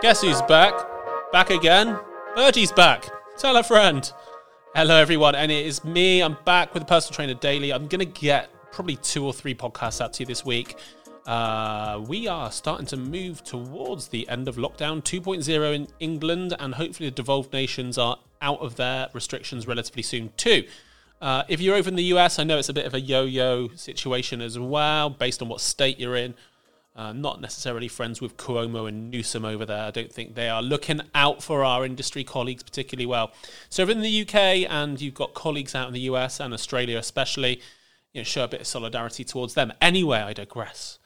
Guess who's back? Back again? Burgie's back. Tell a friend. Hello, everyone, and it is me. I'm back with Personal Trainer Daily. I'm going to get probably two or three podcasts out to you this week. Uh, we are starting to move towards the end of lockdown 2.0 in England, and hopefully the devolved nations are out of their restrictions relatively soon too. Uh, if you're over in the US, I know it's a bit of a yo yo situation as well, based on what state you're in. Uh, not necessarily friends with Cuomo and Newsom over there. I don't think they are looking out for our industry colleagues particularly well. So, if in the UK and you've got colleagues out in the US and Australia especially, you know, show a bit of solidarity towards them. Anyway, I digress.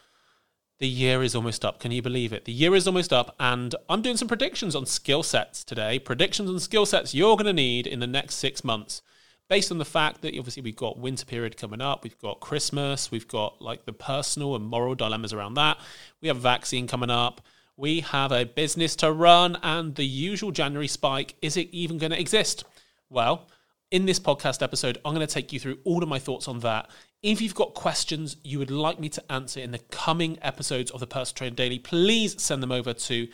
The year is almost up. Can you believe it? The year is almost up, and I'm doing some predictions on skill sets today. Predictions on skill sets you're going to need in the next six months based on the fact that obviously we've got winter period coming up, we've got Christmas, we've got like the personal and moral dilemmas around that. We have a vaccine coming up. We have a business to run, and the usual January spike is it even going to exist? Well, in this podcast episode, I'm going to take you through all of my thoughts on that. If you've got questions you would like me to answer in the coming episodes of the Personal Trainer Daily, please send them over to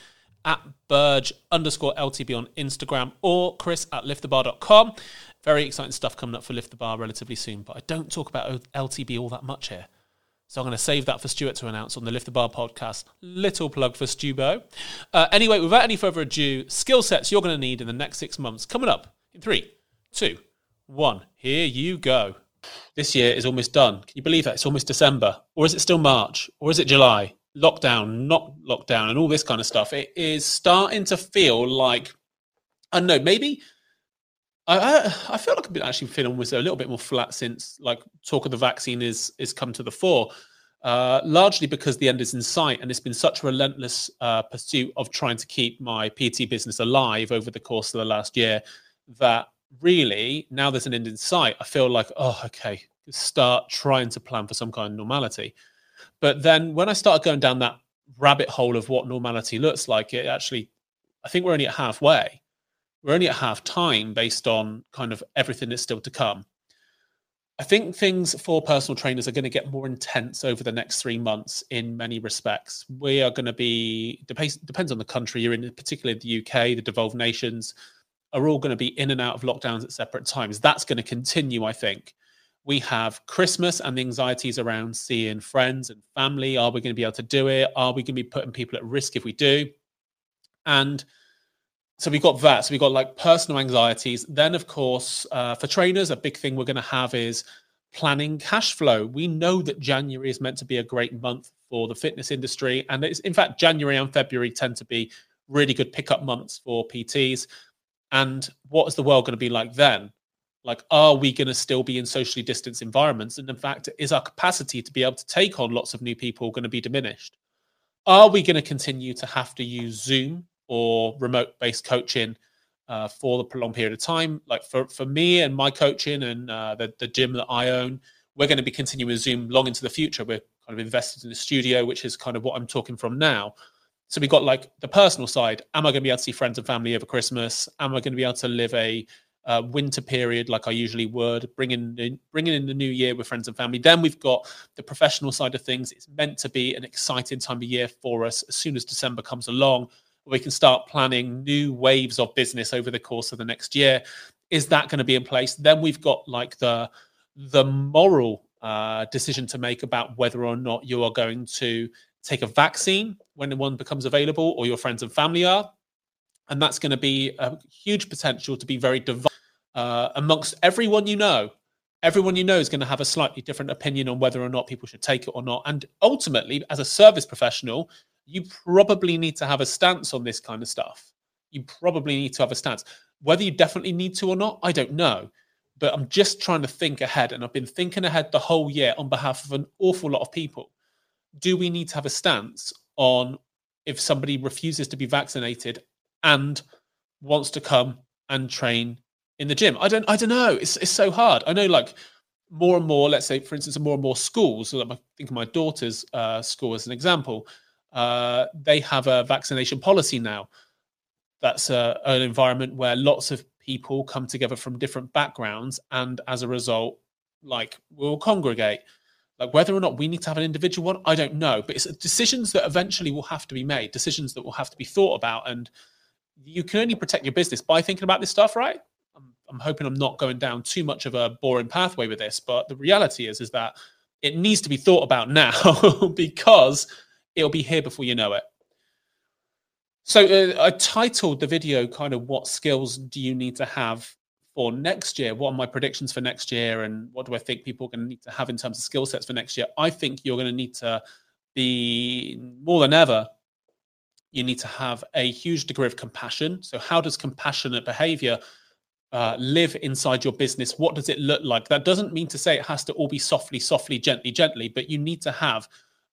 at Burge underscore LTB on Instagram or Chris at liftthebar.com. Very exciting stuff coming up for Lift the Bar relatively soon, but I don't talk about LTB all that much here. So I'm going to save that for Stuart to announce on the Lift the Bar podcast. Little plug for Stubo. Uh, anyway, without any further ado, skill sets you're going to need in the next six months coming up in three, two, one. Here you go. This year is almost done. Can you believe that? It's almost December. Or is it still March? Or is it July? Lockdown, not lockdown, and all this kind of stuff. It is starting to feel like, I don't know, maybe I, I, feel like I've been actually feeling almost a little bit more flat since like talk of the vaccine is is come to the fore. Uh, largely because the end is in sight, and it's been such a relentless uh, pursuit of trying to keep my PT business alive over the course of the last year that really now there's an end in sight. I feel like oh okay, start trying to plan for some kind of normality. But then when I started going down that rabbit hole of what normality looks like, it actually I think we're only at halfway we're only at half time based on kind of everything that's still to come. I think things for personal trainers are going to get more intense over the next three months in many respects. We are going to be depends on the country you're in, particularly the UK, the devolved nations are all going to be in and out of lockdowns at separate times. That's going to continue, I think. We have Christmas and the anxieties around seeing friends and family. Are we going to be able to do it? Are we going to be putting people at risk if we do? And so we've got that. So we've got like personal anxieties. Then, of course, uh, for trainers, a big thing we're going to have is planning cash flow. We know that January is meant to be a great month for the fitness industry. And it's, in fact, January and February tend to be really good pickup months for PTs. And what is the world going to be like then? Like, are we going to still be in socially distanced environments? And in fact, is our capacity to be able to take on lots of new people going to be diminished? Are we going to continue to have to use Zoom or remote based coaching uh, for the prolonged period of time. Like for, for me and my coaching and uh, the, the gym that I own, we're going to be continuing Zoom long into the future. We're kind of invested in the studio, which is kind of what I'm talking from now. So we've got like the personal side. Am I going to be able to see friends and family over Christmas? Am I going to be able to live a uh, winter period like I usually would, bringing in, bringing in the new year with friends and family. Then we've got the professional side of things. It's meant to be an exciting time of year for us as soon as December comes along we can start planning new waves of business over the course of the next year. Is that going to be in place? Then we've got like the the moral uh, decision to make about whether or not you are going to take a vaccine when one becomes available, or your friends and family are, and that's going to be a huge potential to be very divided uh, amongst everyone you know. Everyone you know is going to have a slightly different opinion on whether or not people should take it or not. And ultimately, as a service professional, you probably need to have a stance on this kind of stuff. You probably need to have a stance. Whether you definitely need to or not, I don't know. But I'm just trying to think ahead. And I've been thinking ahead the whole year on behalf of an awful lot of people. Do we need to have a stance on if somebody refuses to be vaccinated and wants to come and train in the gym? I don't I don't know. It's it's so hard. I know like more and more, let's say, for instance, more and more schools. So I think of my daughter's uh, school as an example uh, they have a vaccination policy now. That's a, an environment where lots of people come together from different backgrounds, and as a result, like will congregate. Like whether or not we need to have an individual one, I don't know. But it's decisions that eventually will have to be made, decisions that will have to be thought about. And you can only protect your business by thinking about this stuff, right? I'm, I'm hoping I'm not going down too much of a boring pathway with this, but the reality is, is that it needs to be thought about now because it'll be here before you know it. So uh, I titled the video kind of what skills do you need to have for next year? What are my predictions for next year? And what do I think people are going to need to have in terms of skill sets for next year? I think you're going to need to be more than ever, you need to have a huge degree of compassion. So, how does compassionate behavior uh, live inside your business? What does it look like? That doesn't mean to say it has to all be softly, softly, gently, gently, but you need to have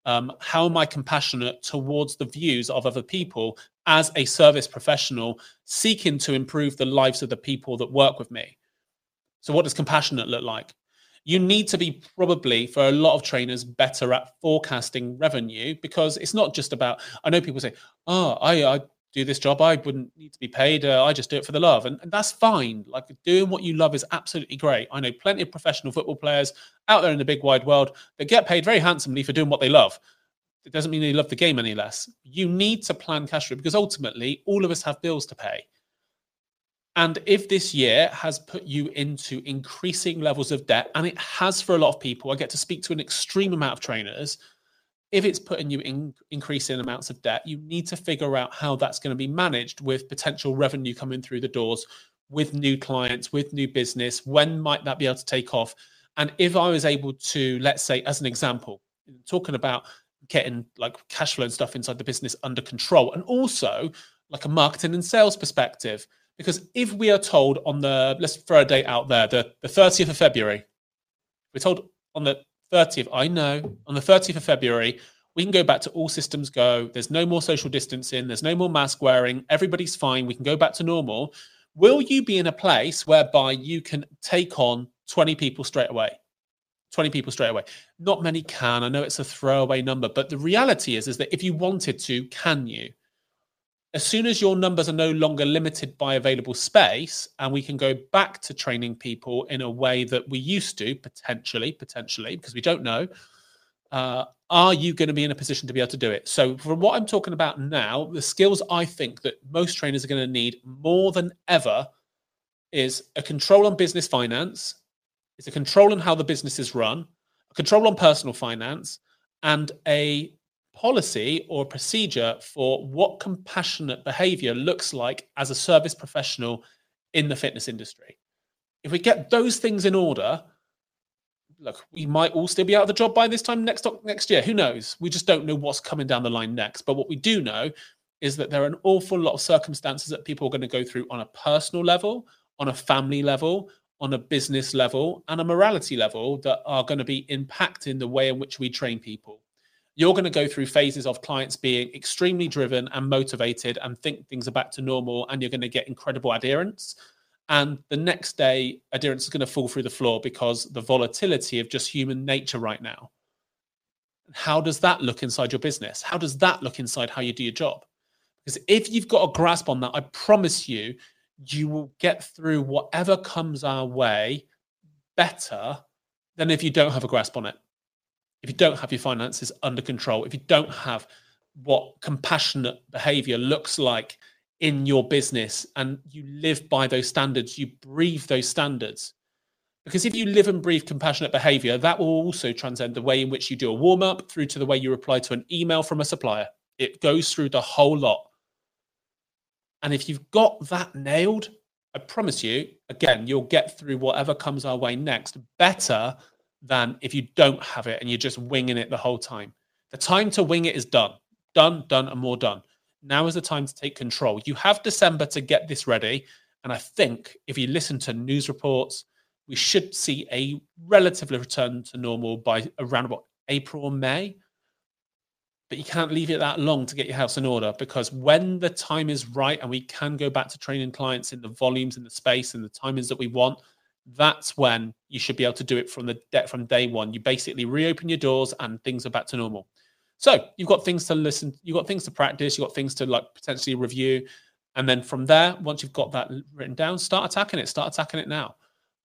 um, how am I compassionate towards the views of other people as a service professional seeking to improve the lives of the people that work with me? So, what does compassionate look like? You need to be probably, for a lot of trainers, better at forecasting revenue because it's not just about. I know people say, "Oh, I, I do this job. I wouldn't need to be paid. Uh, I just do it for the love. And, and, that's fine. Like doing what you love is absolutely great. I know plenty of professional football players out there in the big wide world that get paid very handsomely for doing what they love. It doesn't mean they love the game any less. You need to plan cash flow because ultimately all of us have bills to pay. And if this year has put you into increasing levels of debt, and it has for a lot of people, I get to speak to an extreme amount of trainers if it's putting you in increasing amounts of debt, you need to figure out how that's going to be managed with potential revenue coming through the doors, with new clients, with new business. When might that be able to take off? And if I was able to, let's say, as an example, talking about getting like cash flow and stuff inside the business under control, and also like a marketing and sales perspective. Because if we are told on the, let's throw a date out there, the, the 30th of February, we're told on the 30th, I know, on the 30th of February, we can go back to all systems go. There's no more social distancing. There's no more mask wearing. Everybody's fine. We can go back to normal. Will you be in a place whereby you can take on 20 people straight away? 20 people straight away. Not many can. I know it's a throwaway number, but the reality is, is that if you wanted to, can you? As soon as your numbers are no longer limited by available space and we can go back to training people in a way that we used to potentially potentially because we don't know uh, are you going to be in a position to be able to do it? So from what i'm talking about now the skills i think that most trainers are going to need more than ever is a control on business finance is a control on how the business is run a control on personal finance and a policy or procedure for what compassionate behavior looks like as a service professional in the fitness industry. If we get those things in order, look, we might all still be out of the job by this time next next year. Who knows? We just don't know what's coming down the line next. But what we do know is that there are an awful lot of circumstances that people are going to go through on a personal level, on a family level, on a business level, and a morality level that are going to be impacting the way in which we train people you're going to go through phases of clients being extremely driven and motivated and think things are back to normal and you're going to get incredible adherence. And the next day adherence is going to fall through the floor because the volatility of just human nature right now. How does that look inside your business? How does that look inside how you do your job? Because if you've got a grasp on that i promise you you will get through whatever comes our way better than if you don't have a grasp on it if you don't have your finances under control, if you don't have what compassionate behavior looks like in your business and you live by those standards, you breathe those standards. Because if you live and breathe compassionate behavior, that will also transcend the way in which you do a warm up through to the way you reply to an email from a supplier. It goes through the whole lot. And if you've got that nailed, I promise you, again, you'll get through whatever comes our way next better than if you don't have it and you're just winging it the whole time. The time to wing it is done, done, done, and more done. Now is the time to take control. You have December to get this ready. And I think if you listen to news reports, we should see a relatively return to normal by around about April or May. But you can't leave it that long to get your house in order because when the time is right and we can go back to training clients in the volumes, in the space, and the timings that we want, that's when you should be able to do it from the de- from day one. You basically reopen your doors and things are back to normal. So you've got things to listen, you've got things to practice, you've got things to like potentially review. And then from there, once you've got that written down, start attacking it. Start attacking it now.